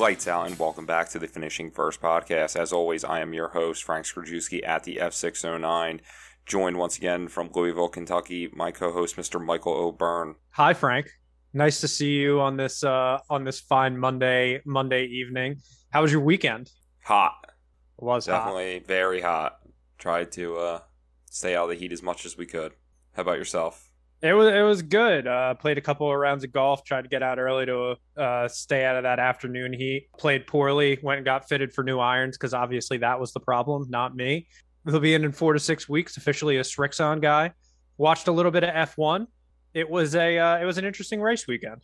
Lights out, and welcome back to the Finishing First podcast. As always, I am your host, Frank Skrajewski at the F609, joined once again from Louisville, Kentucky, my co-host, Mr. Michael O'Byrne. Hi, Frank. Nice to see you on this uh, on this fine Monday Monday evening. How was your weekend? Hot. It was definitely hot. very hot. Tried to uh, stay out of the heat as much as we could. How about yourself? It was it was good. Uh, played a couple of rounds of golf. Tried to get out early to uh, stay out of that afternoon heat. Played poorly. Went and got fitted for new irons because obviously that was the problem, not me. He'll be in in four to six weeks. Officially a Srixon guy. Watched a little bit of F one. It was a uh, it was an interesting race weekend.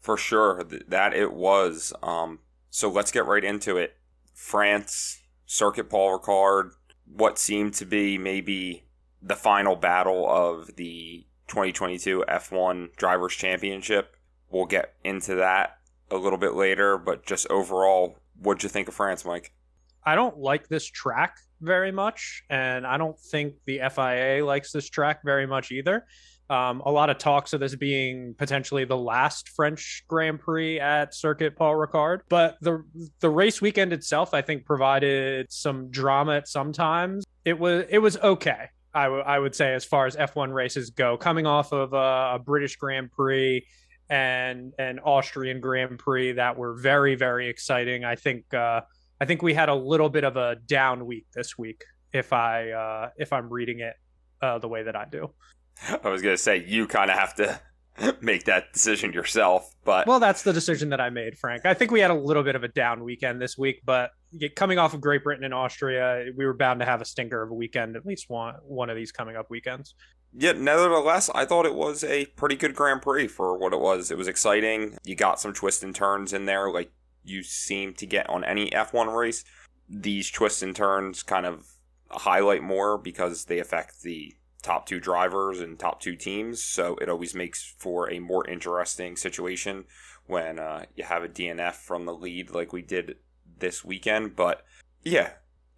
For sure, that it was. Um, so let's get right into it. France Circuit Paul Ricard. What seemed to be maybe the final battle of the 2022 F1 Drivers Championship. We'll get into that a little bit later, but just overall, what'd you think of France, Mike? I don't like this track very much, and I don't think the FIA likes this track very much either. Um, a lot of talks of this being potentially the last French Grand Prix at Circuit Paul Ricard, but the the race weekend itself, I think, provided some drama at some times. It was it was okay. I, w- I would say as far as F1 races go, coming off of a, a British Grand Prix and an Austrian Grand Prix that were very very exciting. I think uh, I think we had a little bit of a down week this week if I uh, if I'm reading it uh, the way that I do. I was gonna say you kind of have to make that decision yourself. But well, that's the decision that I made, Frank. I think we had a little bit of a down weekend this week, but coming off of Great Britain and Austria, we were bound to have a stinker of a weekend, at least one one of these coming up weekends. Yeah, nevertheless, I thought it was a pretty good Grand Prix for what it was. It was exciting. You got some twists and turns in there, like you seem to get on any F1 race. These twists and turns kind of highlight more because they affect the top two drivers and top two teams. So it always makes for a more interesting situation when uh, you have a DNF from the lead like we did this weekend. But yeah,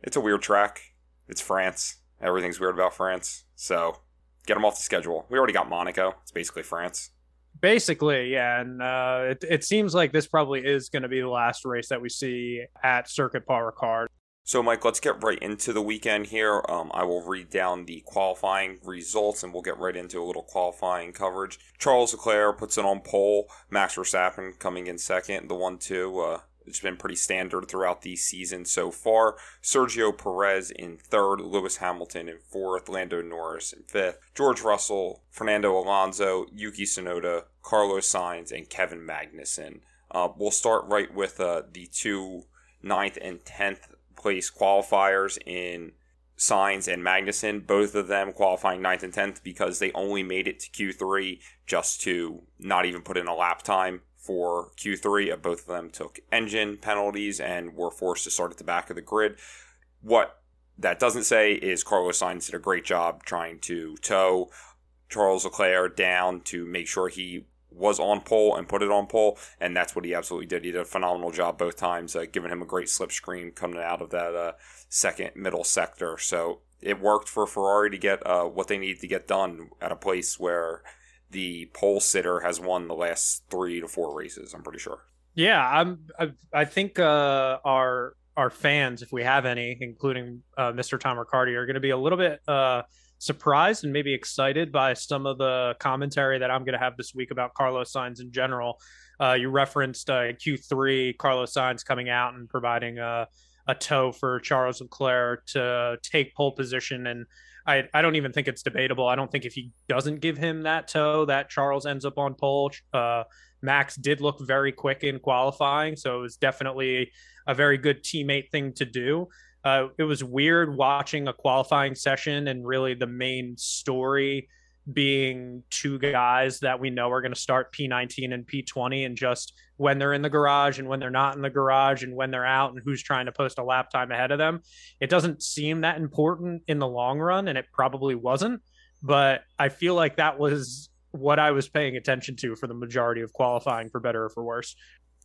it's a weird track. It's France. Everything's weird about France. So get them off the schedule. We already got Monaco. It's basically France. Basically, yeah, and uh, it, it seems like this probably is going to be the last race that we see at Circuit Paul Ricard. So, Mike, let's get right into the weekend here. Um, I will read down the qualifying results and we'll get right into a little qualifying coverage. Charles Leclerc puts it on pole. Max Verstappen coming in second. The 1 2, uh, it's been pretty standard throughout the season so far. Sergio Perez in third, Lewis Hamilton in fourth, Lando Norris in fifth, George Russell, Fernando Alonso, Yuki Tsunoda, Carlos Sainz, and Kevin Magnussen. Uh, we'll start right with uh, the two ninth and tenth place qualifiers in Sainz and Magnussen, both of them qualifying 9th and 10th because they only made it to Q3 just to not even put in a lap time for Q3. Uh, both of them took engine penalties and were forced to start at the back of the grid. What that doesn't say is Carlos Sainz did a great job trying to tow Charles Leclerc down to make sure he was on pole and put it on pole, and that's what he absolutely did. He did a phenomenal job both times, uh, giving him a great slipstream coming out of that uh, second middle sector. So it worked for Ferrari to get uh, what they need to get done at a place where the pole sitter has won the last three to four races. I'm pretty sure. Yeah, I'm. I, I think uh, our our fans, if we have any, including uh, Mr. Tom Riccardi, are going to be a little bit uh, surprised and maybe excited by some of the commentary that I'm going to have this week about Carlos Sainz in general. Uh, you referenced uh, Q3, Carlos Sainz coming out and providing a, a tow for Charles Leclerc to take pole position. And I, I don't even think it's debatable. I don't think if he doesn't give him that tow, that Charles ends up on pole. Uh, Max did look very quick in qualifying, so it was definitely a very good teammate thing to do. Uh, it was weird watching a qualifying session and really the main story being two guys that we know are going to start P19 and P20 and just when they're in the garage and when they're not in the garage and when they're out and who's trying to post a lap time ahead of them. It doesn't seem that important in the long run and it probably wasn't, but I feel like that was what I was paying attention to for the majority of qualifying for better or for worse.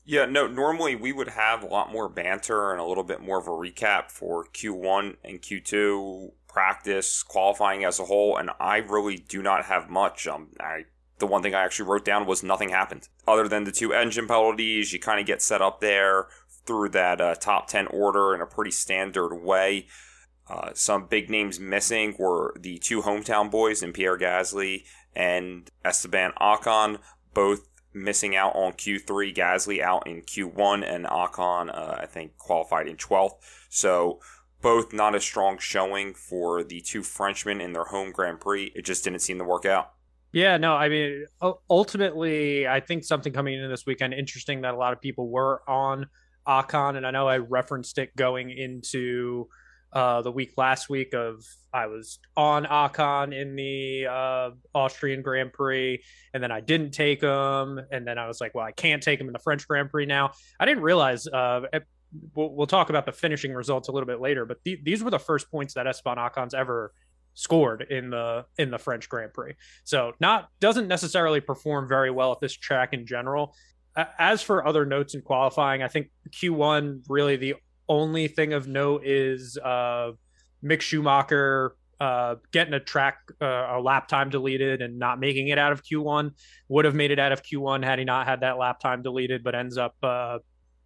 Yeah, no, normally we would have a lot more banter and a little bit more of a recap for Q1 and Q2 practice, qualifying as a whole, and I really do not have much. Um, I the one thing I actually wrote down was nothing happened other than the two engine penalties. You kind of get set up there through that uh, top 10 order in a pretty standard way. Uh, some big names missing were the two hometown boys in Pierre Gasly and Esteban Ocon, both missing out on Q3. Gasly out in Q1, and Ocon, uh, I think, qualified in 12th. So both not a strong showing for the two Frenchmen in their home Grand Prix. It just didn't seem to work out. Yeah, no, I mean, ultimately, I think something coming in this weekend interesting that a lot of people were on Ocon, and I know I referenced it going into uh, the week last week of I was on Ocon in the uh, Austrian Grand Prix, and then I didn't take him, and then I was like, well, I can't take him in the French Grand Prix now. I didn't realize. Uh, we'll, we'll, talk about the finishing results a little bit later, but th- these were the first points that Esteban Ocon's ever scored in the in the French Grand Prix. So not doesn't necessarily perform very well at this track in general. As for other notes in qualifying, I think Q1 really the only thing of note is uh, Mick Schumacher uh, getting a track uh, a lap time deleted and not making it out of Q1 would have made it out of Q1 had he not had that lap time deleted, but ends up uh,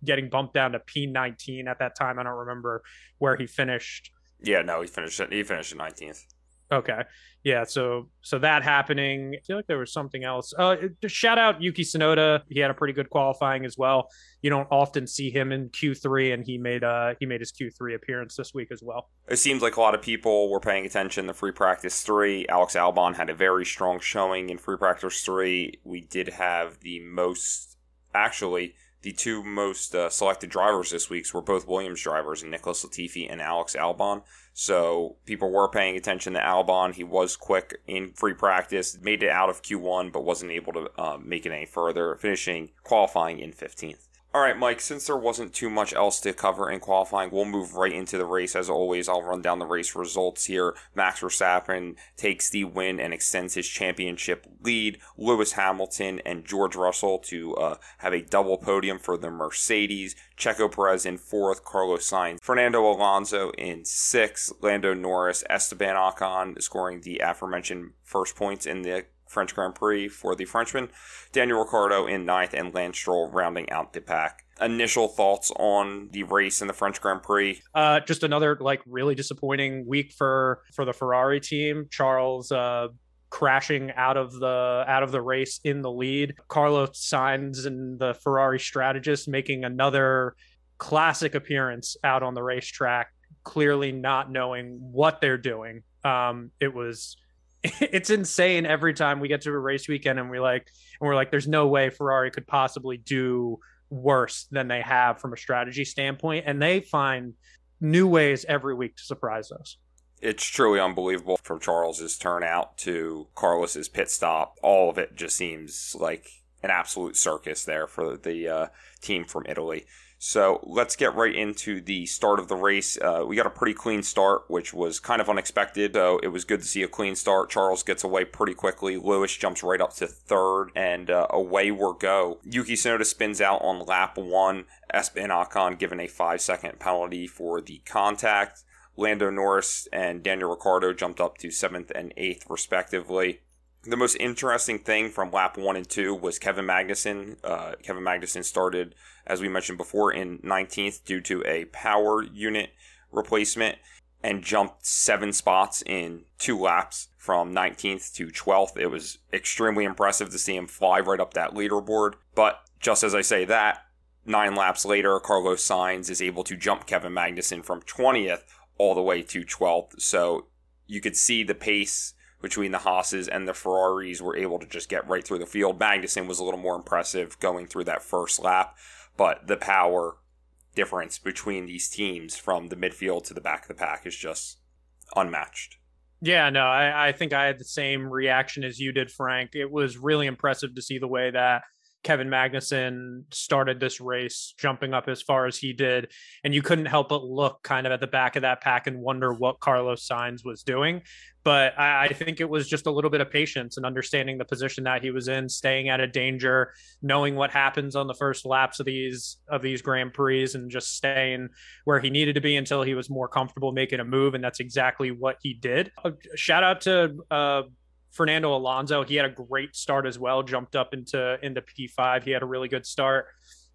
getting bumped down to P19 at that time. I don't remember where he finished. Yeah, no, he finished he finished 19th. Okay. Yeah, so so that happening. I feel like there was something else. Uh shout out Yuki Tsunoda. He had a pretty good qualifying as well. You don't often see him in Q3 and he made uh he made his Q3 appearance this week as well. It seems like a lot of people were paying attention to free practice 3. Alex Albon had a very strong showing in free practice 3. We did have the most actually the two most uh, selected drivers this week were both Williams drivers, Nicholas Latifi and Alex Albon. So people were paying attention to Albon. He was quick in free practice, made it out of Q1, but wasn't able to uh, make it any further, finishing qualifying in 15th. All right, Mike, since there wasn't too much else to cover in qualifying, we'll move right into the race. As always, I'll run down the race results here. Max Verstappen takes the win and extends his championship lead. Lewis Hamilton and George Russell to uh, have a double podium for the Mercedes. Checo Perez in fourth, Carlos Sainz, Fernando Alonso in sixth, Lando Norris, Esteban Ocon scoring the aforementioned first points in the French Grand Prix for the Frenchman. Daniel Ricciardo in ninth and Lance Stroll rounding out the pack. Initial thoughts on the race in the French Grand Prix? Uh, just another like really disappointing week for for the Ferrari team. Charles uh, crashing out of the out of the race in the lead. Carlos Sainz and the Ferrari strategist making another classic appearance out on the racetrack, clearly not knowing what they're doing. Um, it was it's insane every time we get to a race weekend and we're like and we're like there's no way Ferrari could possibly do worse than they have from a strategy standpoint and they find new ways every week to surprise us. It's truly unbelievable from Charles's turnout to Carlos's pit stop. All of it just seems like an absolute circus there for the uh, team from Italy. So let's get right into the start of the race. Uh, we got a pretty clean start, which was kind of unexpected. So it was good to see a clean start. Charles gets away pretty quickly. Lewis jumps right up to third, and uh, away we go. Yuki Tsunoda spins out on lap one. Esteban Ocon given a five second penalty for the contact. Lando Norris and Daniel Ricciardo jumped up to seventh and eighth, respectively. The most interesting thing from lap one and two was Kevin Magnussen. Uh, Kevin Magnussen started, as we mentioned before, in 19th due to a power unit replacement and jumped seven spots in two laps from 19th to 12th. It was extremely impressive to see him fly right up that leaderboard. But just as I say that, nine laps later, Carlos Sainz is able to jump Kevin Magnussen from 20th all the way to 12th. So you could see the pace between the Haas's and the Ferraris were able to just get right through the field. Magnussen was a little more impressive going through that first lap, but the power difference between these teams from the midfield to the back of the pack is just unmatched. Yeah, no, I, I think I had the same reaction as you did, Frank. It was really impressive to see the way that Kevin Magnussen started this race jumping up as far as he did. And you couldn't help but look kind of at the back of that pack and wonder what Carlos Sainz was doing. But I, I, think it was just a little bit of patience and understanding the position that he was in, staying out of danger, knowing what happens on the first laps of these of these Grand Prix, and just staying where he needed to be until he was more comfortable making a move. And that's exactly what he did. Uh, shout out to uh, Fernando Alonso, he had a great start as well, jumped up into into P5. He had a really good start.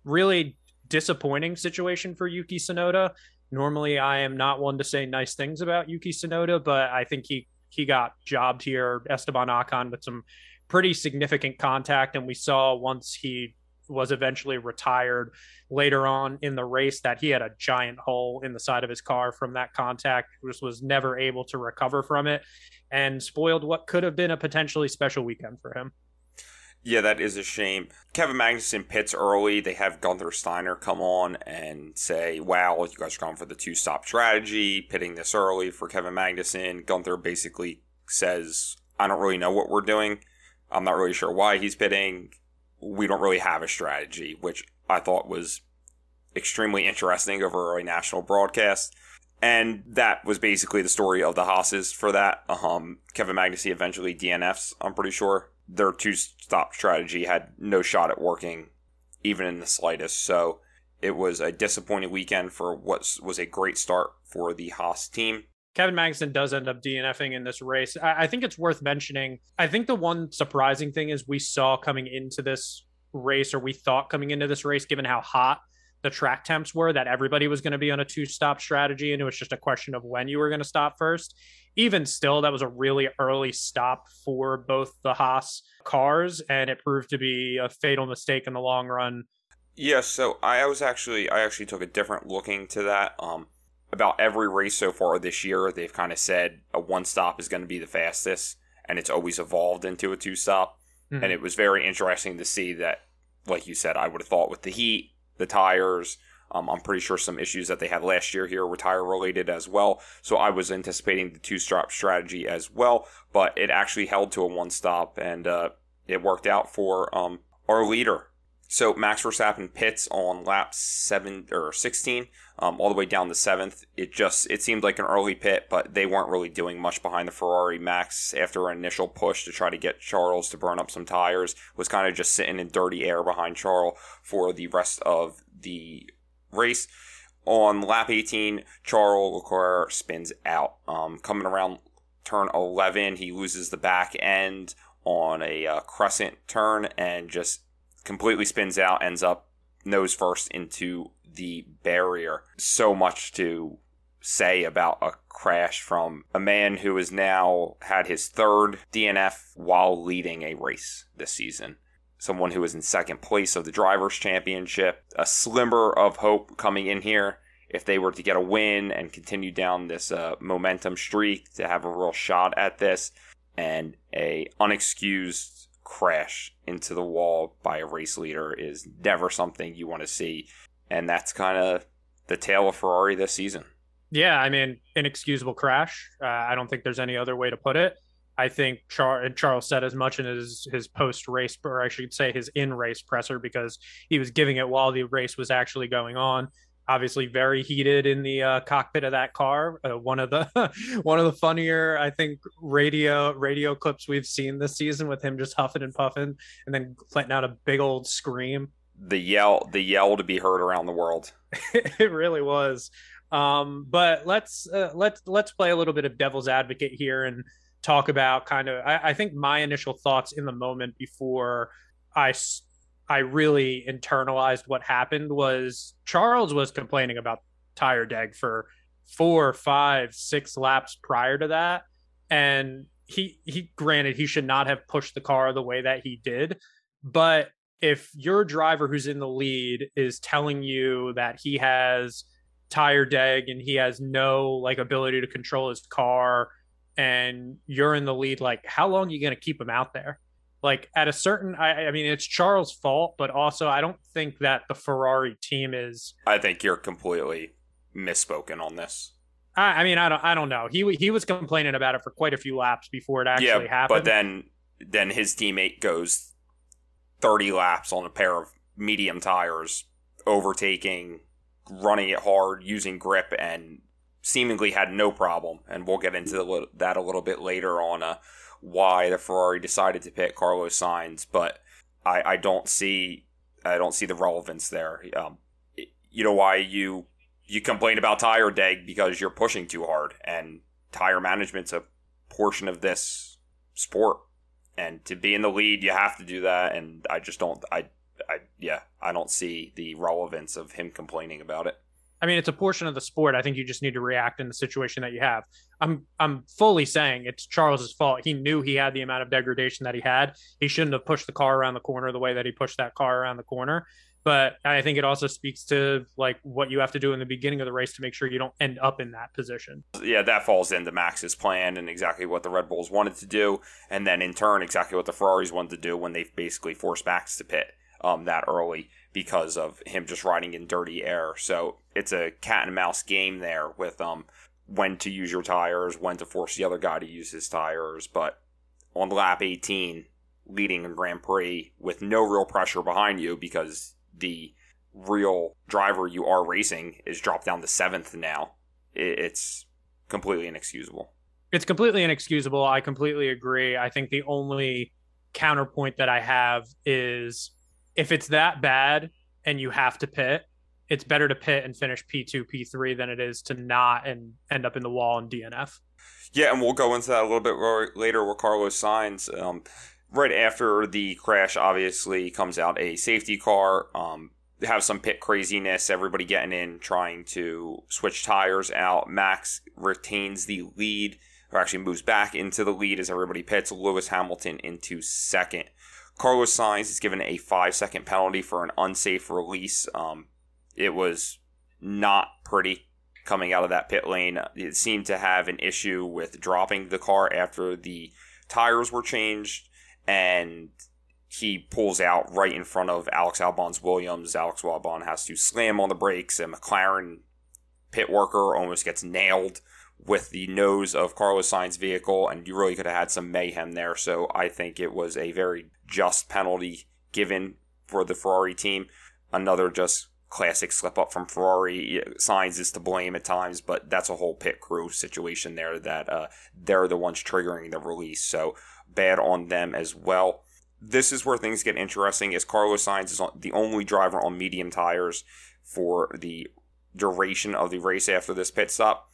Really disappointing situation for Yuki Tsunoda. Normally, I am not one to say nice things about Yuki Tsunoda, but I think he he got jobbed here, Esteban Ocon, with some pretty significant contact, and we saw once he was eventually retired later on in the race that he had a giant hole in the side of his car from that contact just was never able to recover from it and spoiled what could have been a potentially special weekend for him yeah, that is a shame. Kevin Magnussen pits early. They have Gunther Steiner come on and say, wow, you guys are going for the two stop strategy, pitting this early for Kevin Magnussen. Gunther basically says, I don't really know what we're doing. I'm not really sure why he's pitting. We don't really have a strategy, which I thought was extremely interesting over a national broadcast. And that was basically the story of the Haas's for that. Um, Kevin Magnussen eventually DNFs, I'm pretty sure their two stop strategy had no shot at working, even in the slightest. So it was a disappointing weekend for what was a great start for the Haas team. Kevin Magnussen does end up DNFing in this race. I, I think it's worth mentioning. I think the one surprising thing is we saw coming into this race, or we thought coming into this race, given how hot the track temps were, that everybody was going to be on a two stop strategy. And it was just a question of when you were going to stop first even still, that was a really early stop for both the Haas cars, and it proved to be a fatal mistake in the long run. Yeah, so I was actually I actually took a different looking to that. Um, about every race so far this year, they've kind of said a one stop is going to be the fastest, and it's always evolved into a two stop. Mm-hmm. And it was very interesting to see that, like you said, I would have thought with the heat, the tires, um, I'm pretty sure some issues that they had last year here were tire related as well. So I was anticipating the two stop strategy as well, but it actually held to a one stop and uh, it worked out for um, our leader. So Max Verstappen pits on lap seven or 16, um, all the way down the seventh. It just it seemed like an early pit, but they weren't really doing much behind the Ferrari. Max, after an initial push to try to get Charles to burn up some tires, was kind of just sitting in dirty air behind Charles for the rest of the race. On lap 18, Charles Leclerc spins out. Um, coming around turn 11, he loses the back end on a uh, crescent turn and just completely spins out, ends up nose first into the barrier. So much to say about a crash from a man who has now had his third DNF while leading a race this season someone who was in second place of the Drivers' Championship. A slimmer of hope coming in here if they were to get a win and continue down this uh, momentum streak to have a real shot at this. And a unexcused crash into the wall by a race leader is never something you want to see. And that's kind of the tale of Ferrari this season. Yeah, I mean, inexcusable crash. Uh, I don't think there's any other way to put it. I think Char- Charles said as much in his his post race, or I should say his in race presser, because he was giving it while the race was actually going on. Obviously, very heated in the uh, cockpit of that car. Uh, one of the one of the funnier, I think, radio radio clips we've seen this season with him just huffing and puffing, and then letting out a big old scream. The yell, the yell to be heard around the world. it really was. Um, but let's uh, let's let's play a little bit of devil's advocate here and talk about kind of I, I, think my initial thoughts in the moment before I I really internalized what happened was Charles was complaining about tire deg for four, five, six laps prior to that, and he he granted he should not have pushed the car the way that he did, but if your driver who's in the lead is telling you that he has tire deg and he has no like ability to control his car and you're in the lead, like how long are you to keep him out there? Like at a certain, I, I mean, it's Charles' fault, but also I don't think that the Ferrari team is. I think you're completely misspoken on this. I, I mean, I don't, I don't know. He he was complaining about it for quite a few laps before it actually yeah, happened. But then, then his teammate goes thirty laps on a pair of medium tires, overtaking, running it hard, using grip, and seemingly had no problem, and we'll get into that a little bit later on uh, why the Ferrari decided to pick Carlos Sainz. But I, I don't see I don't see the relevance there. Um, you know why you you complain about tire deg because you're pushing too hard, and tire management's a portion of this sport. And to be in the lead, you have to do that. And I just don't. I, I yeah, I don't see the relevance of him complaining about it. I mean, it's a portion of the sport. I think you just need to react in the situation that you have. I'm I'm fully saying it's Charles's fault. He knew he had the amount of degradation that he had. He shouldn't have pushed the car around the corner the way that he pushed that car around the corner. But I think it also speaks to like what you have to do in the beginning of the race to make sure you don't end up in that position. Yeah, that falls into Max's plan and exactly what the Red Bulls wanted to do, and then in turn exactly what the Ferraris wanted to do when they basically forced Max to pit um, that early because of him just riding in dirty air. So it's a cat and mouse game there with um when to use your tires, when to force the other guy to use his tires. But on lap 18, leading a Grand Prix with no real pressure behind you because the real driver you are racing is dropped down to seventh now. It's completely inexcusable. It's completely inexcusable. I completely agree. I think the only counterpoint that I have is if it's that bad and you have to pit, it's better to pit and finish P2, P3 than it is to not and end up in the wall and DNF. Yeah, and we'll go into that a little bit later with Carlos Sainz. Um, right after the crash, obviously, comes out a safety car. Um, have some pit craziness, everybody getting in, trying to switch tires out. Max retains the lead, or actually moves back into the lead as everybody pits. Lewis Hamilton into second. Carlos Sainz is given a five second penalty for an unsafe release. Um, it was not pretty coming out of that pit lane. It seemed to have an issue with dropping the car after the tires were changed, and he pulls out right in front of Alex Albon's Williams. Alex Albon has to slam on the brakes, and McLaren pit worker almost gets nailed with the nose of Carlos Sainz's vehicle, and you really could have had some mayhem there. So I think it was a very just penalty given for the Ferrari team. Another just classic slip up from Ferrari. Sainz is to blame at times, but that's a whole pit crew situation there that uh, they're the ones triggering the release. So bad on them as well. This is where things get interesting. As Carlos Sainz is the only driver on medium tires for the duration of the race after this pit stop.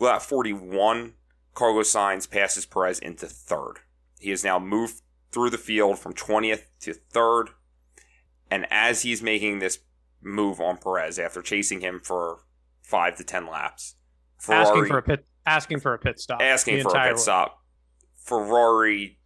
Lap 41, Carlos Sainz passes Perez into third. He has now moved through the field from 20th to third. And as he's making this move on Perez after chasing him for five to 10 laps, Ferrari, asking for a pit, asking for a pit stop, asking for a pit way. stop, Ferrari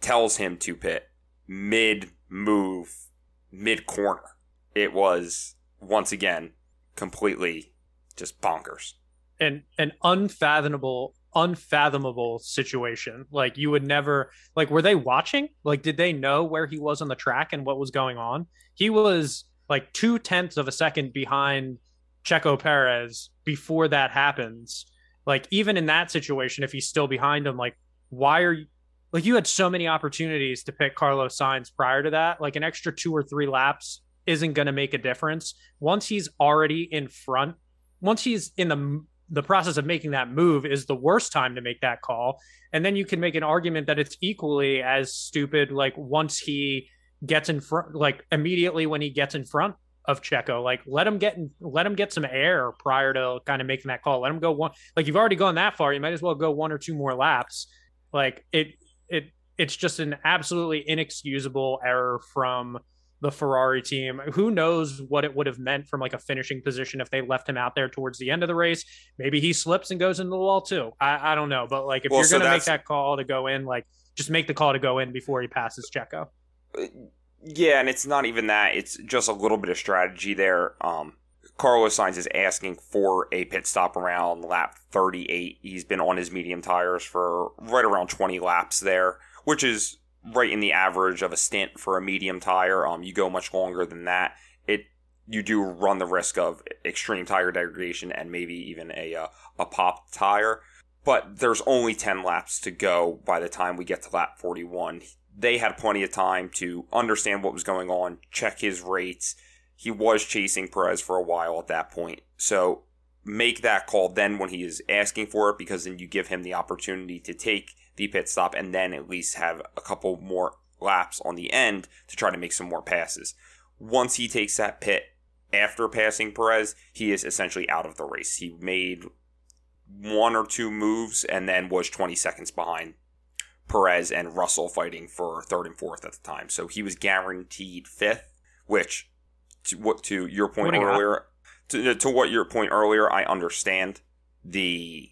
tells him to pit mid move, mid corner. It was once again completely just bonkers And an unfathomable unfathomable situation. Like you would never like were they watching? Like did they know where he was on the track and what was going on? He was like two tenths of a second behind Checo Perez before that happens. Like even in that situation, if he's still behind him, like why are you like you had so many opportunities to pick Carlos Sainz prior to that. Like an extra two or three laps isn't going to make a difference. Once he's already in front, once he's in the the process of making that move is the worst time to make that call. And then you can make an argument that it's equally as stupid, like once he gets in front, like immediately when he gets in front of Checo, like let him get let him get some air prior to kind of making that call. Let him go one, like you've already gone that far. You might as well go one or two more laps. Like it, it, it's just an absolutely inexcusable error from the Ferrari team. Who knows what it would have meant from like a finishing position if they left him out there towards the end of the race? Maybe he slips and goes into the wall too. I, I don't know, but like if well, you're so going to make that call to go in, like just make the call to go in before he passes Checo. Yeah, and it's not even that; it's just a little bit of strategy there. Um, Carlos Sainz is asking for a pit stop around lap 38. He's been on his medium tires for right around 20 laps there, which is right in the average of a stint for a medium tire. Um, you go much longer than that. It you do run the risk of extreme tire degradation and maybe even a uh, a pop tire. But there's only 10 laps to go by the time we get to lap 41. They had plenty of time to understand what was going on, check his rates. He was chasing Perez for a while at that point. So make that call then when he is asking for it because then you give him the opportunity to take the pit stop and then at least have a couple more laps on the end to try to make some more passes. Once he takes that pit after passing Perez, he is essentially out of the race. He made one or two moves and then was 20 seconds behind Perez and Russell fighting for third and fourth at the time. So he was guaranteed fifth which to what to your point earlier, to, to what your point earlier, I understand the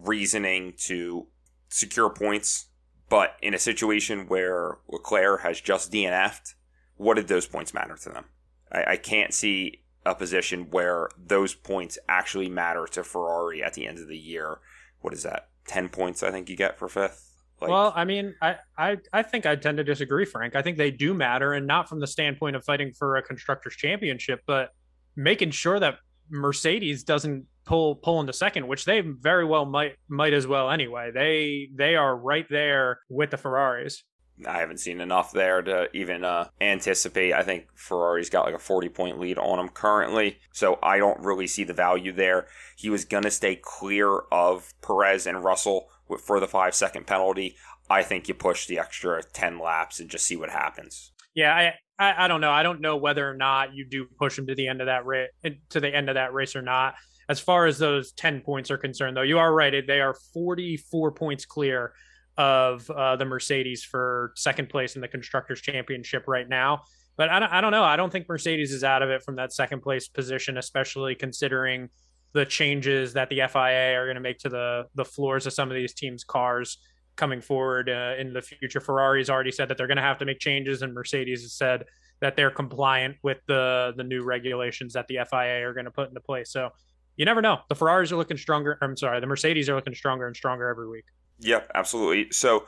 reasoning to secure points, but in a situation where Leclerc has just DNF'd, what did those points matter to them? I, I can't see a position where those points actually matter to Ferrari at the end of the year. What is that? 10 points, I think you get for fifth. Like, well, I mean, I, I I think I tend to disagree, Frank. I think they do matter, and not from the standpoint of fighting for a constructors championship, but making sure that Mercedes doesn't pull pull into second, which they very well might might as well anyway. They they are right there with the Ferraris. I haven't seen enough there to even uh, anticipate. I think Ferrari's got like a 40 point lead on him currently, so I don't really see the value there. He was going to stay clear of Perez and Russell for the five second penalty. I think you push the extra 10 laps and just see what happens. Yeah, I, I, I don't know. I don't know whether or not you do push him to the end of that race to the end of that race or not. As far as those 10 points are concerned, though, you are right. They are 44 points clear of uh, the Mercedes for second place in the Constructors' Championship right now. But I don't, I don't know. I don't think Mercedes is out of it from that second place position, especially considering the changes that the FIA are going to make to the the floors of some of these teams' cars coming forward uh, in the future. Ferrari's already said that they're going to have to make changes, and Mercedes has said that they're compliant with the the new regulations that the FIA are going to put into place. So you never know. The Ferraris are looking stronger. I'm sorry, the Mercedes are looking stronger and stronger every week. Yep, absolutely. So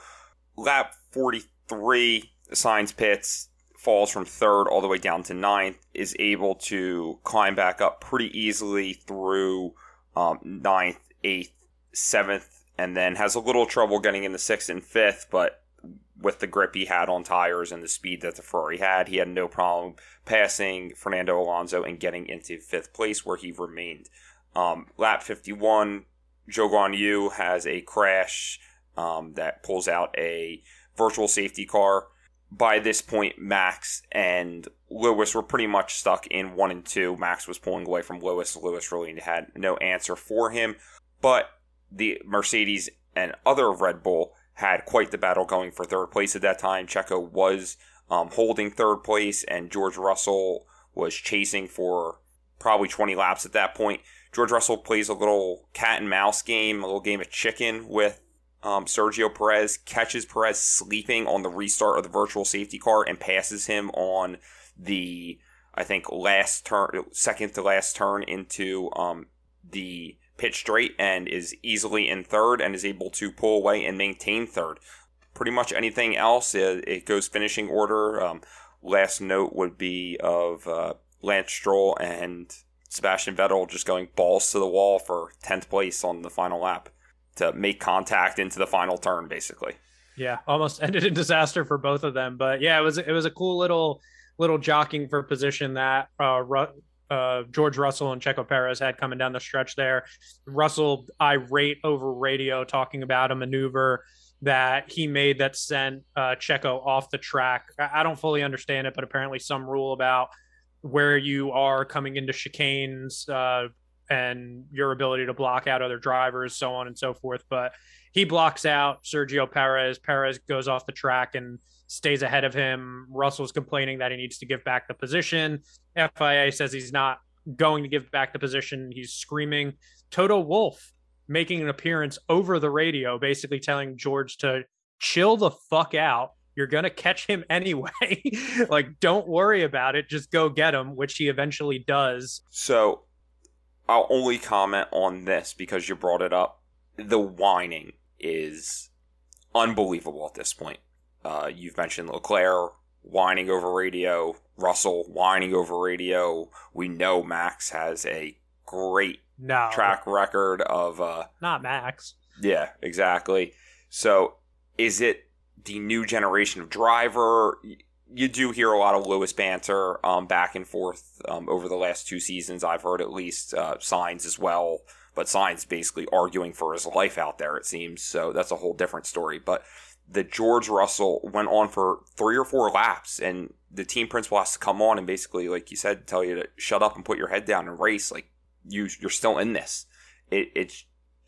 lap 43, Sainz pits falls from third all the way down to ninth, is able to climb back up pretty easily through um, ninth, eighth, seventh, and then has a little trouble getting into sixth and fifth, but with the grip he had on tires and the speed that the Ferrari had, he had no problem passing Fernando Alonso and getting into fifth place where he remained. Um, lap 51, Zhou Guan Yu has a crash um, that pulls out a virtual safety car by this point, Max and Lewis were pretty much stuck in one and two. Max was pulling away from Lewis. Lewis really had no answer for him. But the Mercedes and other Red Bull had quite the battle going for third place at that time. Checo was um, holding third place, and George Russell was chasing for probably 20 laps at that point. George Russell plays a little cat and mouse game, a little game of chicken with um, Sergio Perez catches Perez sleeping on the restart of the virtual safety car and passes him on the, I think, last turn, second to last turn into um, the pit straight and is easily in third and is able to pull away and maintain third. Pretty much anything else, it, it goes finishing order. Um, last note would be of uh, Lance Stroll and Sebastian Vettel just going balls to the wall for 10th place on the final lap to make contact into the final turn, basically. Yeah, almost ended in disaster for both of them. But yeah, it was it was a cool little little jockeying for position that uh, uh, George Russell and Checo Perez had coming down the stretch there. Russell irate over radio talking about a maneuver that he made that sent uh, Checo off the track. I don't fully understand it, but apparently some rule about where you are coming into chicanes uh, and your ability to block out other drivers, so on and so forth. But he blocks out Sergio Perez. Perez goes off the track and stays ahead of him. Russell's complaining that he needs to give back the position. FIA says he's not going to give back the position. He's screaming. Toto Wolff making an appearance over the radio, basically telling George to chill the fuck out. You're going to catch him anyway. like, don't worry about it. Just go get him, which he eventually does. So I'll only comment on this because you brought it up. The whining is unbelievable at this point. Uh, you've mentioned Leclerc whining over radio, Russell whining over radio. We know Max has a great no. track record of uh, not Max. Yeah, exactly. So, is it the new generation of driver? you do hear a lot of Lewis banter um, back and forth um, over the last two seasons. I've heard at least uh, Sainz as well, but Sainz basically arguing for his life out there, it seems. So that's a whole different story. But the George Russell went on for three or four laps, and the team principal has to come on and basically, like you said, tell you to shut up and put your head down and race. Like you, you're still in this. It, it's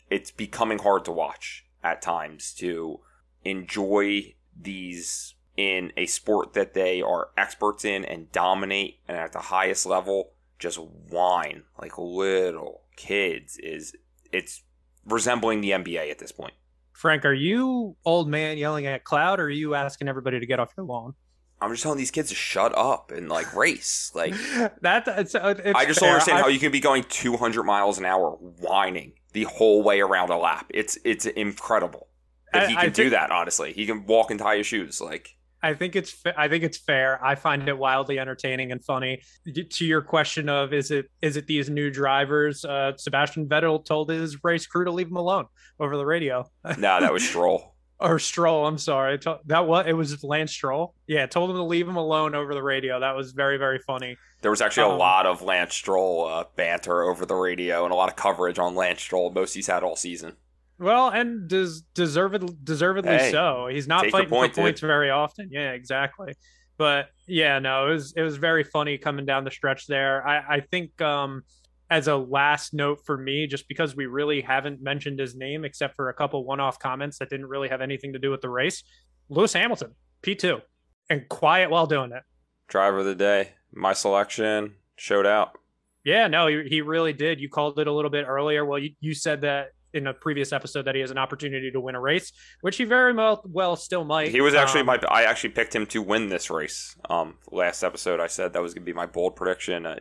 it's becoming hard to watch at times to enjoy these in a sport that they are experts in and dominate and at the highest level just whine like little kids is it's resembling the NBA at this point. Frank, are you old man yelling at cloud or are you asking everybody to get off your lawn? I'm just telling these kids to shut up and like race. Like that. It's, uh, it's I just don't understand I, how you can be going 200 miles an hour whining the whole way around a lap. It's it's incredible that he can do that. Honestly, he can walk and tie his shoes. Like I think it's I think it's fair. I find it wildly entertaining and funny. To your question of is it is it these new drivers? Uh, Sebastian Vettel told his race crew to leave him alone over the radio. nah, that was Stroll. or Stroll. I'm sorry. That was it was Lance Stroll. Yeah, told him to leave him alone over the radio. That was very very funny. There was actually a Um, lot of Lance Stroll uh, banter over the radio and a lot of coverage on Lance Stroll. Most he's had all season. Well, and des- deserved deservedly Hey, so. He's not fighting point, for dude. points very often. Yeah, exactly. But yeah, no, it was it was very funny coming down the stretch there. I I think um as a last note for me, just because we really haven't mentioned his name except for a couple one-off comments that didn't really have anything to do with the race. Lewis Hamilton, P2, and quiet while doing it. Driver of the day, my selection showed out. Yeah, no, he, he really did. You called it a little bit earlier. Well, you, you said that in a previous episode that he has an opportunity to win a race, which he very well well still might. He was actually Um, my. I actually picked him to win this race. Um, last episode I said that was gonna be my bold prediction. Uh,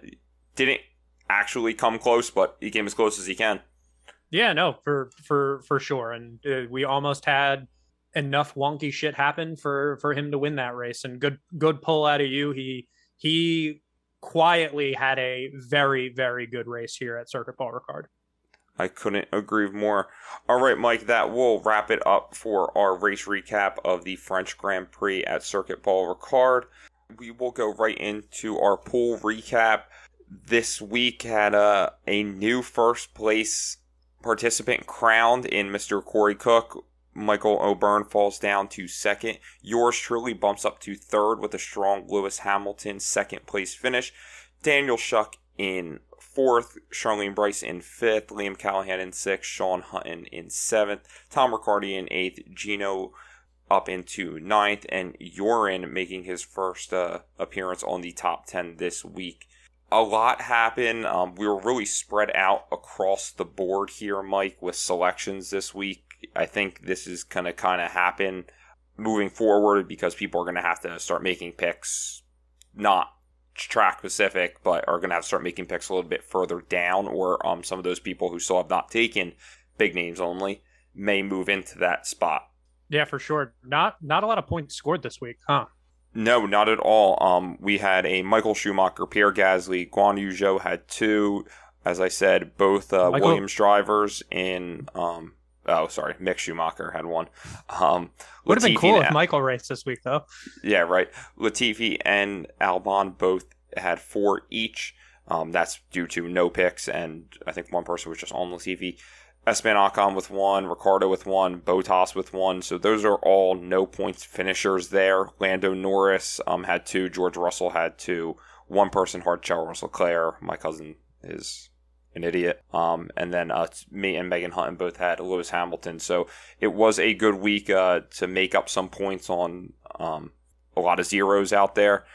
didn't actually come close, but he came as close as he can. Yeah, no, for for for sure. And uh, we almost had enough wonky shit happen for for him to win that race. And good good pull out of you. He he quietly had a very very good race here at Circuit Paul Ricard. I couldn't agree more. All right, Mike, that will wrap it up for our race recap of the French Grand Prix at Circuit Paul Ricard. We will go right into our pool recap. This week had a, a new first place participant crowned in Mr. Corey Cook. Michael O'Byrne falls down to second. Yours truly bumps up to third with a strong Lewis Hamilton second place finish. Daniel Shuck in fourth, Charlene Bryce in fifth, Liam Callahan in sixth, Sean Hutton in seventh, Tom Riccardi in eighth, Gino up into ninth, and Yorin making his first uh, appearance on the top 10 this week. A lot happened. Um, we were really spread out across the board here, Mike, with selections this week. I think this is going to kind of happen moving forward because people are going to have to start making picks, not track specific, but are going to have to start making picks a little bit further down, or um, some of those people who still have not taken big names only may move into that spot. Yeah, for sure. Not not a lot of points scored this week, huh? No, not at all. Um, we had a Michael Schumacher, Pierre Gasly, Guan Yu Zhou had two. As I said, both uh, Williams drivers in. Um, oh, sorry, Mick Schumacher had one. Um, Would have been cool if Michael raced this week, though. Yeah, right. Latifi and Albon both had four each. Um, that's due to no picks, and I think one person was just on Latifi. Esteban Ocon with one, Ricciardo with one, Bottas with one. So those are all no points finishers there. Lando Norris um, had two, George Russell had two. One person hard Charles Leclerc. My cousin is an idiot. Um, and then uh, me and Megan Hutton both had Lewis Hamilton. So it was a good week uh, to make up some points on um, a lot of zeros out there.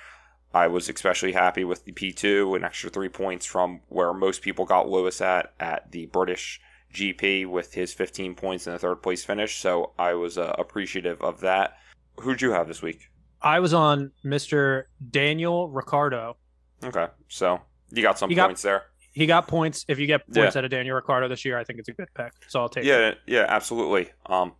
I was especially happy with the P2, an extra three points from where most people got Lewis at at the British GP with his 15 points in the third place finish. So I was uh, appreciative of that. Who'd you have this week? I was on Mr. Daniel Ricciardo. Okay, so you got some You got- points there. He got points. If you get points Yeah. out of Daniel Ricciardo this year, I think it's a good pick. So I'll take it. Yeah, yeah, absolutely. Um,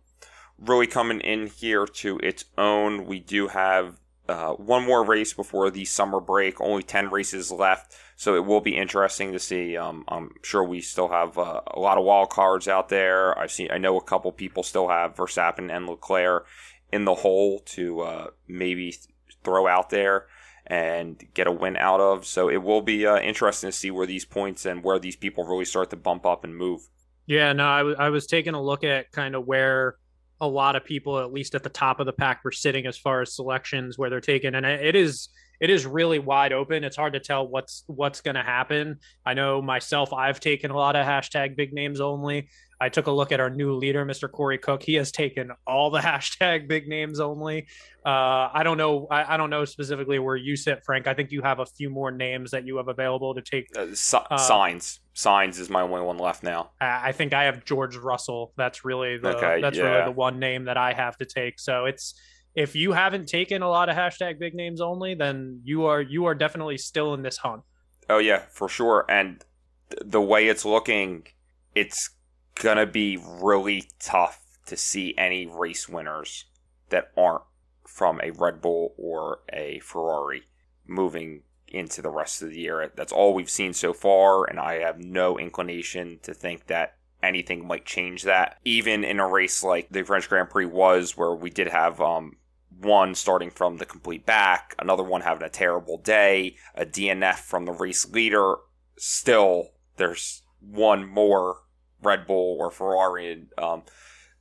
really coming in here to its own. We do have uh, one more race before the summer break. Only ten races left, so it will be interesting to see. Um, I'm sure we still have uh, a lot of wild cards out there. I've seen. I know a couple people still have Verstappen and Leclerc in the hole to uh, maybe throw out there and get a win out of. So it will be uh, interesting to see where these points and where these people really start to bump up and move. Yeah, no, I was I was taking a look at kind of where a lot of people, at least at the top of the pack, were sitting as far as selections where they're taken, and it is it is really wide open. It's hard to tell what's what's going to happen. I know myself, I've taken a lot of hashtag big names only. I took a look at our new leader, Mr. Corey Cook. He has taken all the hashtag big names only. Uh, I don't know. I, I, don't know specifically where you sit, Frank. I think you have a few more names that you have available to take. Uh, uh, Sainz. Sainz is my only one left now. I think I have George Russell. That's really the okay, that's yeah. really the one name that I have to take. So it's if you haven't taken a lot of hashtag big names only, then you are you are definitely still in this hunt. Oh yeah, for sure. And th- the way it's looking, it's gonna be really tough to see any race winners that aren't from a Red Bull or a Ferrari moving into the rest of the year. That's all we've seen so far, and I have no inclination to think that anything might change that. Even in a race like the French Grand Prix was, where we did have um, one starting from the complete back, another one having a terrible day, a DNF from the race leader. Still, there's one more Red Bull or Ferrari um,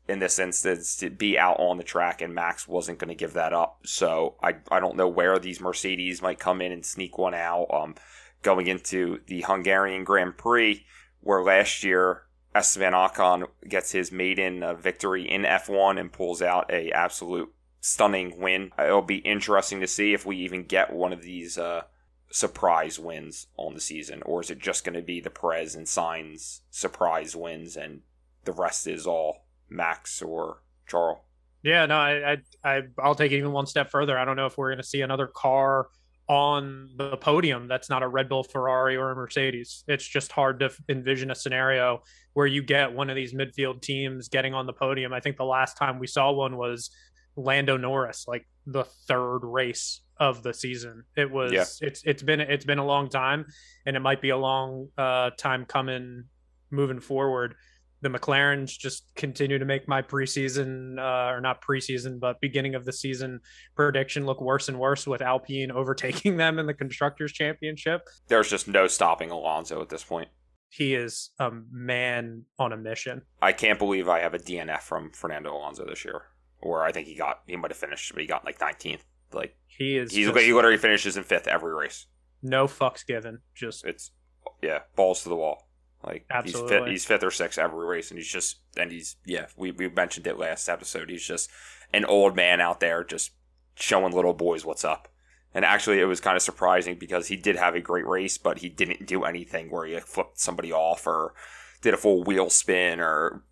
in this instance to be out on the track, and Max wasn't going to give that up. So I, I don't know where these Mercedes might come in and sneak one out. Um, going into the Hungarian Grand Prix, where last year Esteban Ocon gets his maiden uh, victory in F1 and pulls out a absolute stunning win. It'll be interesting to see if we even get one of these uh, surprise wins on the season, or is it just going to be the Perez and Sainz surprise wins, and the rest is all Max or Charles? Yeah, no, I, I, I I'll take it even one step further. I don't know if we're going to see another car on the podium that's not a Red Bull, Ferrari, or a Mercedes. It's just hard to envision a scenario where you get one of these midfield teams getting on the podium. I think the last time we saw one was Lando Norris, like the third race of the season. It was yeah. it's it's been it's been a long time, and it might be a long uh, time coming moving forward. The McLarens just continue to make my preseason uh, or not preseason, but beginning of the season prediction look worse and worse with Alpine overtaking them in the constructors championship. There's just no stopping Alonso at this point. He is a man on a mission. I can't believe I have a DNF from Fernando Alonso this year or I think he got he might have finished, but he got like 19th. Like he is, he's he literally finishes in fifth every race. No fucks given. Just it's yeah, balls to the wall. Like Absolutely. he's fifth, he's fifth or sixth every race, and he's just and he's yeah. We we mentioned it last episode. He's just an old man out there just showing little boys what's up. And actually, it was kind of surprising because he did have a great race, but he didn't do anything where he flipped somebody off or did a full wheel spin or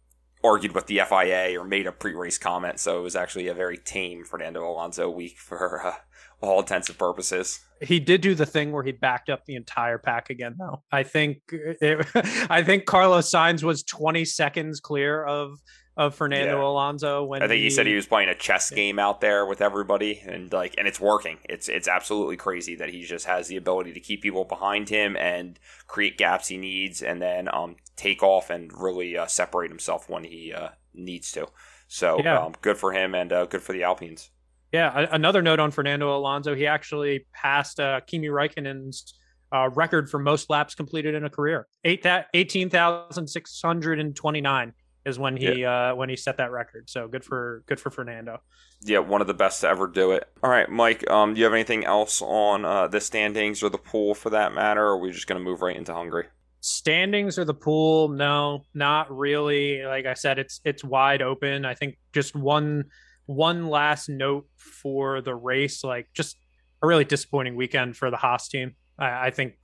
argued with the FIA or made a pre-race comment. So it was actually a very tame Fernando Alonso week for uh, all intents and purposes. He did do the thing where he backed up the entire pack again, though. I think it, I think Carlos Sainz was 20 seconds clear of of Fernando yeah. Alonso when I think he, he, said he was playing a chess yeah. game out there with everybody and like and it's working. It's it's absolutely crazy that he just has the ability to keep people behind him and create gaps he needs and then um take off and really uh, separate himself when he uh, needs to. So yeah. um, good for him and uh, good for the Alpines. Yeah, another note on Fernando Alonso, he actually passed uh, Kimi Räikkönen's uh, record for most laps completed in a career, 8, 18,629 is when he yeah. uh, when he set that record. So good for good for Fernando. Yeah, one of the best to ever do it. All right, Mike. Um, do you have anything else on uh, the standings or the pool for that matter? Or are we just going to move right into Hungary? Standings or the pool? No, not really. Like I said, it's it's wide open. I think just one one last note for the race, like just a really disappointing weekend for the Haas team. I, I think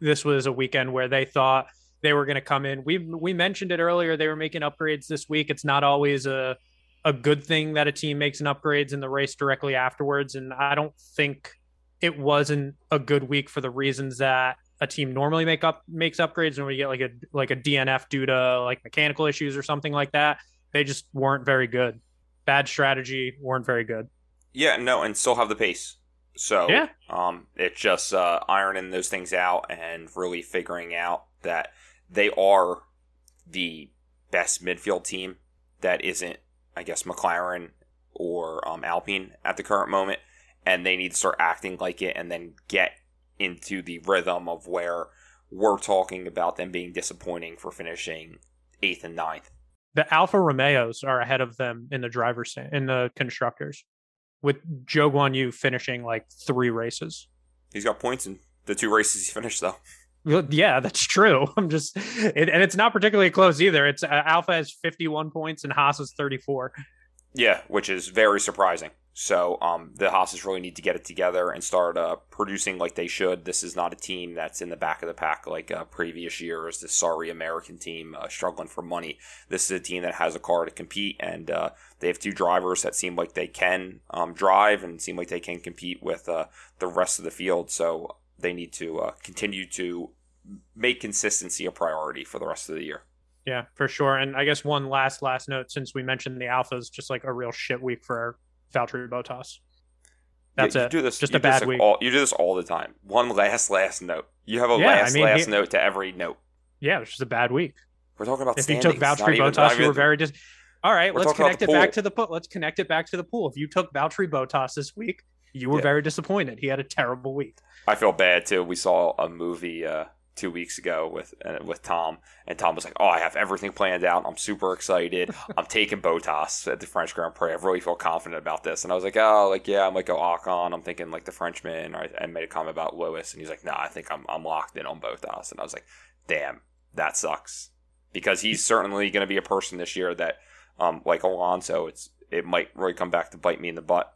this was a weekend where they thought they were going to come in. We we mentioned it earlier. They were making upgrades this week. It's not always a a good thing that a team makes an upgrades in the race directly afterwards, and I don't think it wasn't a good week for the reasons that a team normally make up makes upgrades and we get like a like a DNF due to like mechanical issues or something like that. They just weren't very good. Bad strategy, weren't very good. Yeah, no, and still have the pace. So yeah, um, it's just uh, ironing those things out and really figuring out that they are the best midfield team that isn't, I guess, McLaren or um, Alpine at the current moment, and they need to start acting like it and then get into the rhythm of where we're talking about them being disappointing for finishing eighth and ninth. The Alfa Romeos are ahead of them in the driver's stand, in the constructors, with Zhou Guanyu finishing like three races. He's got points in the two races he finished, though. Yeah, that's true. I'm just, it, and it's not particularly close either. It's uh, Alfa has 51 points and Haas is 34. Yeah, which is very surprising. So um, the Haas's really need to get it together and start uh, producing like they should. This is not a team that's in the back of the pack like uh, previous years. The sorry American team uh, struggling for money. This is a team that has a car to compete, and uh, they have two drivers that seem like they can um, drive and seem like they can compete with uh, the rest of the field. So they need to uh, continue to make consistency a priority for the rest of the year. Yeah, for sure. And I guess one last last note since we mentioned the Alfas, just like a real shit week for Valtteri Bottas. That's yeah, you it. Do this, just a bad like week. All, you do this all the time. One last last note. You have a Yeah, last I mean, last he- note to every note. Yeah, it's just a bad week. We're talking about If you standings. took not Valtteri even- you were very just. All right, let's connect it back to the pool. Let's connect it back to the pool. If you took Valtteri Bottas this week, you were Yeah. very disappointed. He had a terrible week. I feel bad too. We saw a movie uh, two weeks ago with uh, with Tom, and Tom was like, "Oh, I have everything planned out. I'm super excited. I'm taking Bottas at the French Grand Prix. I really feel confident about this." And I was like, "Oh, like yeah, I might go Ocon. I'm thinking like the Frenchman." Or I, I made a comment about Lewis, and he's like, "No, I think I'm I'm locked in on Bottas." And I was like, "Damn, that sucks," because he's certainly going to be a person this year that, um, like Alonso, it's it might really come back to bite me in the butt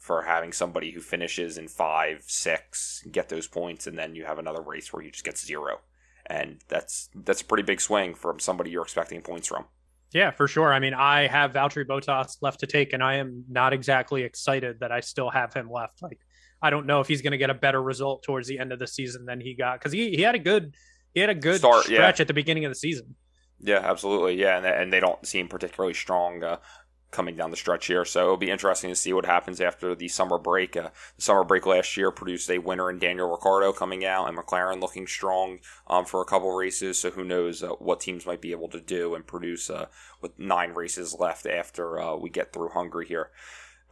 for having somebody who finishes in five, six, get those points, and then you have another race where you just get zero, and that's that's a pretty big swing from somebody you're expecting points from. Yeah, for sure. I mean, I have Valtteri Bottas left to take, and I am not exactly excited that I still have him left. Like, I don't know if he's going to get a better result towards the end of the season than he got because he, he had a good he had a good Start, yeah. stretch at the beginning of the season. Yeah, absolutely. Yeah, and and they don't seem particularly strong uh, coming down the stretch here. So it'll be interesting to see what happens after the summer break. Uh, the summer break last year produced a winner in Daniel Ricciardo coming out, and McLaren looking strong um, for a couple races. So who knows uh, what teams might be able to do and produce uh, with nine races left after uh, we get through Hungary here.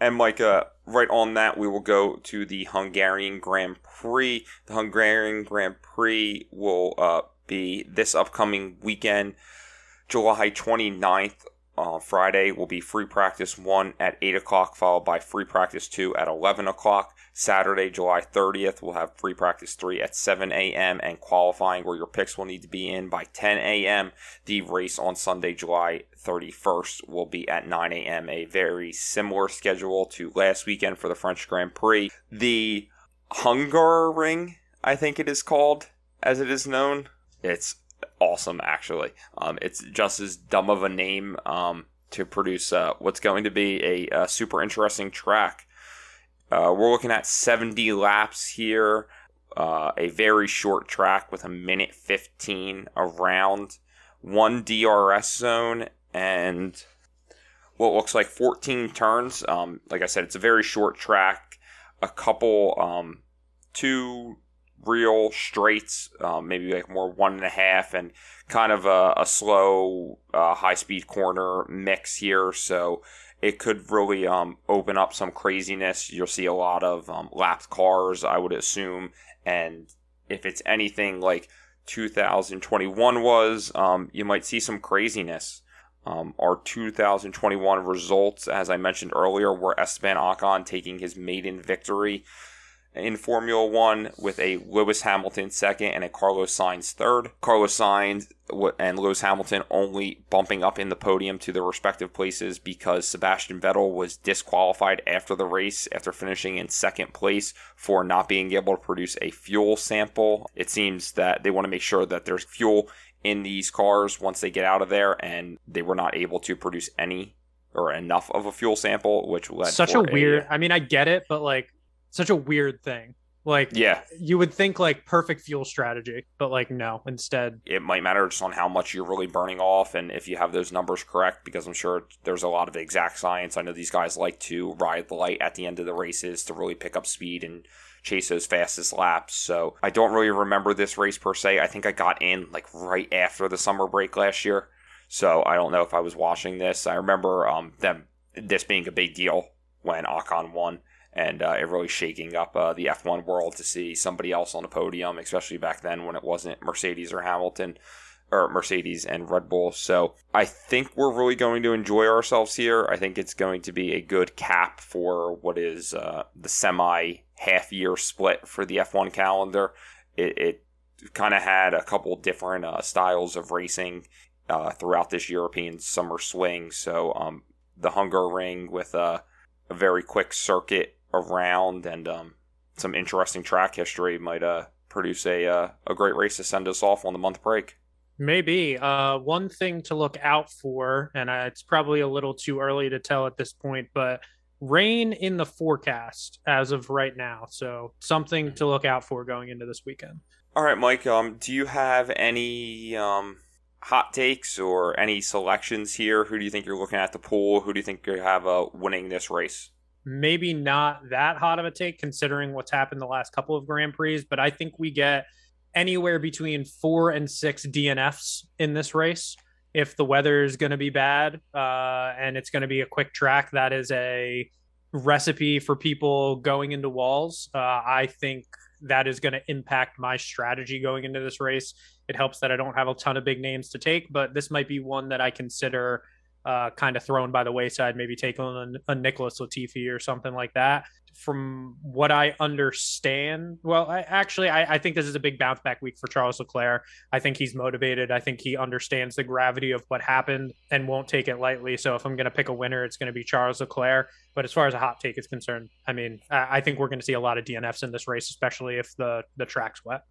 And Mike, uh, right on that, we will go to the Hungarian Grand Prix. The Hungarian Grand Prix will uh, be this upcoming weekend, July 29th. Uh, Friday will be free practice 1 at 8 o'clock, followed by free practice 2 at 11 o'clock. Saturday, July 30th, we'll have free practice 3 at 7 a.m. and qualifying where your picks will need to be in by 10 a.m. The race on Sunday, July 31st, will be at 9 a.m. A very similar schedule to last weekend for the French Grand Prix. The Hungaroring, I think it is called, as it is known. It's awesome, actually. Um, it's just as dumb of a name um, to produce uh, what's going to be a, uh super interesting track. Uh, we're looking at 70 laps here, uh, a very short track with a minute 15 around, one DRS zone, and what looks like 14 turns. Um, like I said, it's a very short track, a couple, um, two real straights, um, maybe like more one and a half, and kind of a, a slow, uh, high speed corner mix here. So it could really um, open up some craziness. You'll see a lot of um, lapped cars, I would assume. And if it's anything like 2021 was, um, you might see some craziness. Um, our 2021 results, as I mentioned earlier, were Esteban Ocon taking his maiden victory in Formula One with a Lewis Hamilton second and a Carlos Sainz third. Carlos Sainz and Lewis Hamilton only bumping up in the podium to their respective places because Sebastian Vettel was disqualified after the race after finishing in second place for not being able to produce a fuel sample. It seems that they want to make sure that there's fuel in these cars once they get out of there, and they were not able to produce any or enough of a fuel sample, which led Such a weird. Uh, I mean, I get it, but like, such a weird thing. Like, yeah, you would think like perfect fuel strategy, but like, no. Instead, it might matter just on how much you're really burning off and if you have those numbers correct because i'm sure there's a lot of exact science. I know these guys like to ride the light at the end of the races to really pick up speed and chase those fastest laps. So i don't really remember this race per se. I think i got in like right after the summer break last year. So i don't know if i was watching this. I remember um, them this being a big deal when Ocon won and uh, it really shaking up uh, the F1 world to see somebody else on the podium, especially back then when it wasn't Mercedes or Hamilton or Mercedes and Red Bull. So I think we're really going to enjoy ourselves here. I think it's going to be a good cap for what is uh, the semi half year split for the F1 calendar. It, it kind of had a couple different uh, styles of racing uh, throughout this European summer swing. So um, the Hungaroring with a, a, very quick circuit around and um, some interesting track history might uh, produce a uh, a great race to send us off on the month break. Maybe. Uh, one thing to look out for, and uh, it's probably a little too early to tell at this point, but rain in the forecast as of right now. So something to look out for going into this weekend. All right, Mike. Um, do you have any um hot takes or any selections here? Who do you think you're looking at the pool? Who do you think you have uh, winning this race? Maybe not that hot of a take considering what's happened the last couple of Grand Prix, but I think we get anywhere between four and six DNFs in this race. If the weather is going to be bad uh, and it's going to be a quick track, that is a recipe for people going into walls. Uh, I think that is going to impact my strategy going into this race. It helps that I don't have a ton of big names to take, but this might be one that I consider uh, kind of thrown by the wayside, maybe take on a, a Nicholas Latifi or something like that. From what I understand, well, I, actually, I, I, think this is a big bounce back week for Charles Leclerc. I think he's motivated. I think he understands the gravity of what happened and won't take it lightly. So if I'm going to pick a winner, it's going to be Charles Leclerc. But as far as a hot take is concerned, I mean, I, I think we're going to see a lot of DNFs in this race, especially if the the track's wet.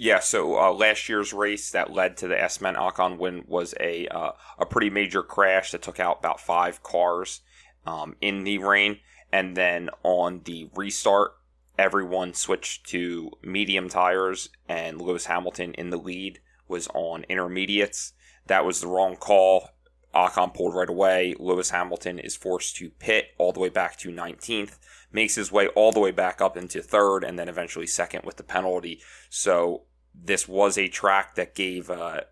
Yeah, so uh, last year's race that led to the Esteban Ocon win was a uh, a pretty major crash that took out about five cars um, in the rain, and then on the restart, everyone switched to medium tires, and Lewis Hamilton in the lead was on intermediates. That was the wrong call. Ocon pulled right away. Lewis Hamilton is forced to pit all the way back to 19th, makes his way all the way back up into third, and then eventually second with the penalty. So this was a track that gave uh,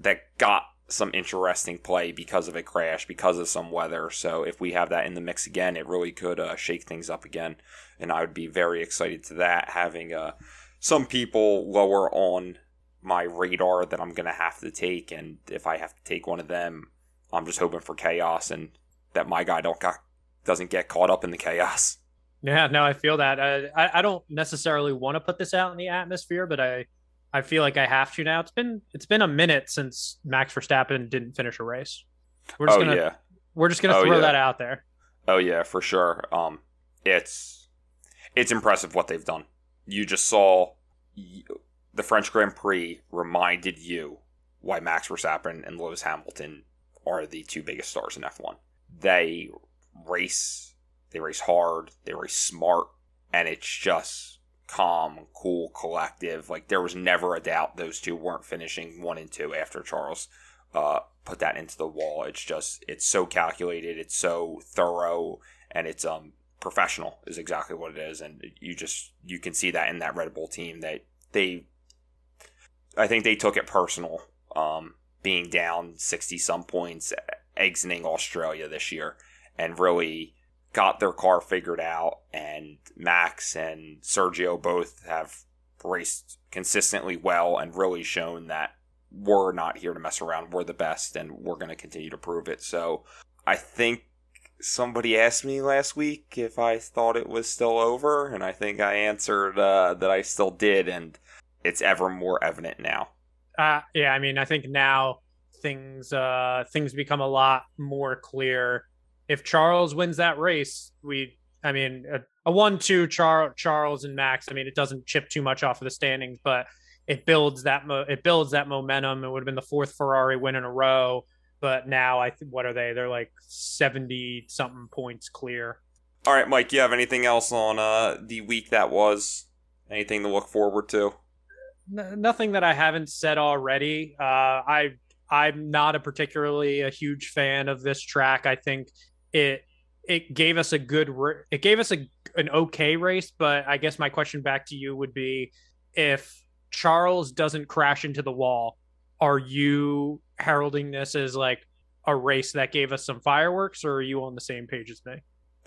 that got some interesting play because of a crash, because of some weather. So if we have that in the mix again, it really could uh, shake things up again, and I would be very excited to that. Having uh, some people lower on my radar that I'm gonna have to take, and if I have to take one of them, I'm just hoping for chaos and that my guy don't got doesn't get caught up in the chaos. Yeah, no, I feel that. Uh, I I don't necessarily want to put this out in the atmosphere, but I I feel like I have to now. It's been it's been a minute since Max Verstappen didn't finish a race. We're just oh, gonna yeah. we're just gonna oh, throw yeah. that out there. Oh yeah, for sure. Um, it's it's impressive what they've done. You just saw the French Grand Prix reminded you why Max Verstappen and Lewis Hamilton are the two biggest stars in F1. They race, they race hard, they race smart, and it's just calm, cool, collective. Like there was never a doubt those two weren't finishing one and two after Charles uh, put that into the wall. It's just it's so calculated, it's so thorough, and it's um professional is exactly what it is. And you just you can see that in that Red Bull team that they, I think they took it personal. Um, being down sixty some points, exiting Australia this year, and really got their car figured out, and Max and Sergio both have raced consistently well and really shown that we're not here to mess around. We're the best, and we're going to continue to prove it. So I think somebody asked me last week if I thought it was still over, and I think I answered uh, that I still did, and it's ever more evident now. Uh, yeah, I mean, I think now things uh, things become a lot more clear if Charles wins that race, we, I mean, a, a one-two Char- Charles and Max. I mean, it doesn't chip too much off of the standings, but it builds that mo- it builds that momentum. It would have been the fourth Ferrari win in a row, but now I th- what are they? They're like seventy something points clear. All right, Mike. You have anything else on uh, the week that was? Anything to look forward to? N- nothing that I haven't said already. Uh, I I'm not a particularly a huge fan of this track. I think it it gave us a good it gave us a an okay race but i guess my question back to you would be if charles doesn't crash into the wall are you heralding this as like a race that gave us some fireworks or are you on the same page as me?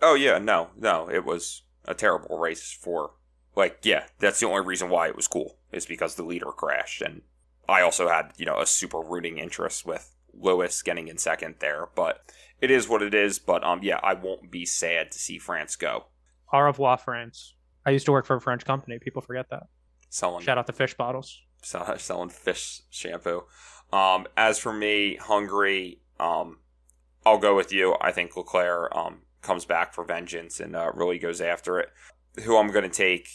Oh yeah no no it was a terrible race for like yeah that's the only reason why it was cool is because the leader crashed and i also had you know a super rooting interest with lewis getting in second there but it is what it is. But um, yeah, I won't be sad to see France go. Au revoir, France. I used to work for a French company. People forget that. Selling shout out the fish bottles. selling fish shampoo. Um, as for me, Hungary, um, I'll go with you. I think Leclerc um, comes back for vengeance and uh, really goes after it. Who I'm going to take?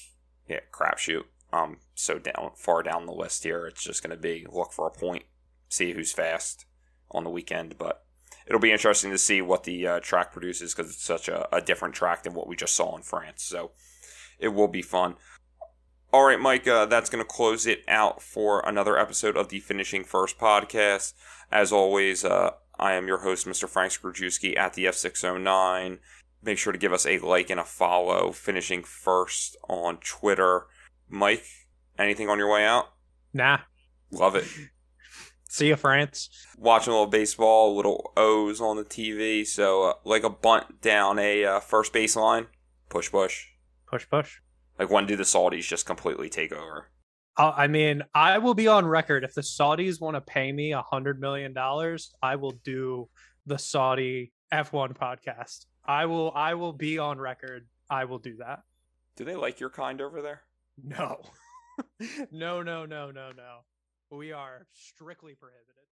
Yeah, crapshoot. Um, so down far down the list here, it's just going to be look for a point, see who's fast on the weekend. But it'll be interesting to see what the uh, track produces because it's such a, a different track than what we just saw in France. So it will be fun. All right, Mike, uh, that's going to close it out for another episode of the Finishing First podcast. As always, uh, I am your host, Mr. Frank Skrajewski at the F609. Make sure to give us a like and a follow, Finishing First on Twitter. Mike, anything on your way out? Nah. Love it. See you, France. Watching a little baseball, little O's on the TV. So, uh, like a bunt down a uh, first baseline, push, push. Push, push. Like when do the Saudis just completely take over? I mean, I will be on record if the Saudis want to pay me a hundred million dollars, I will do the Saudi F1 podcast. I will I will be on record. I will do that. Do they like your kind over there? No. no, no, no, no, no. We are strictly prohibited.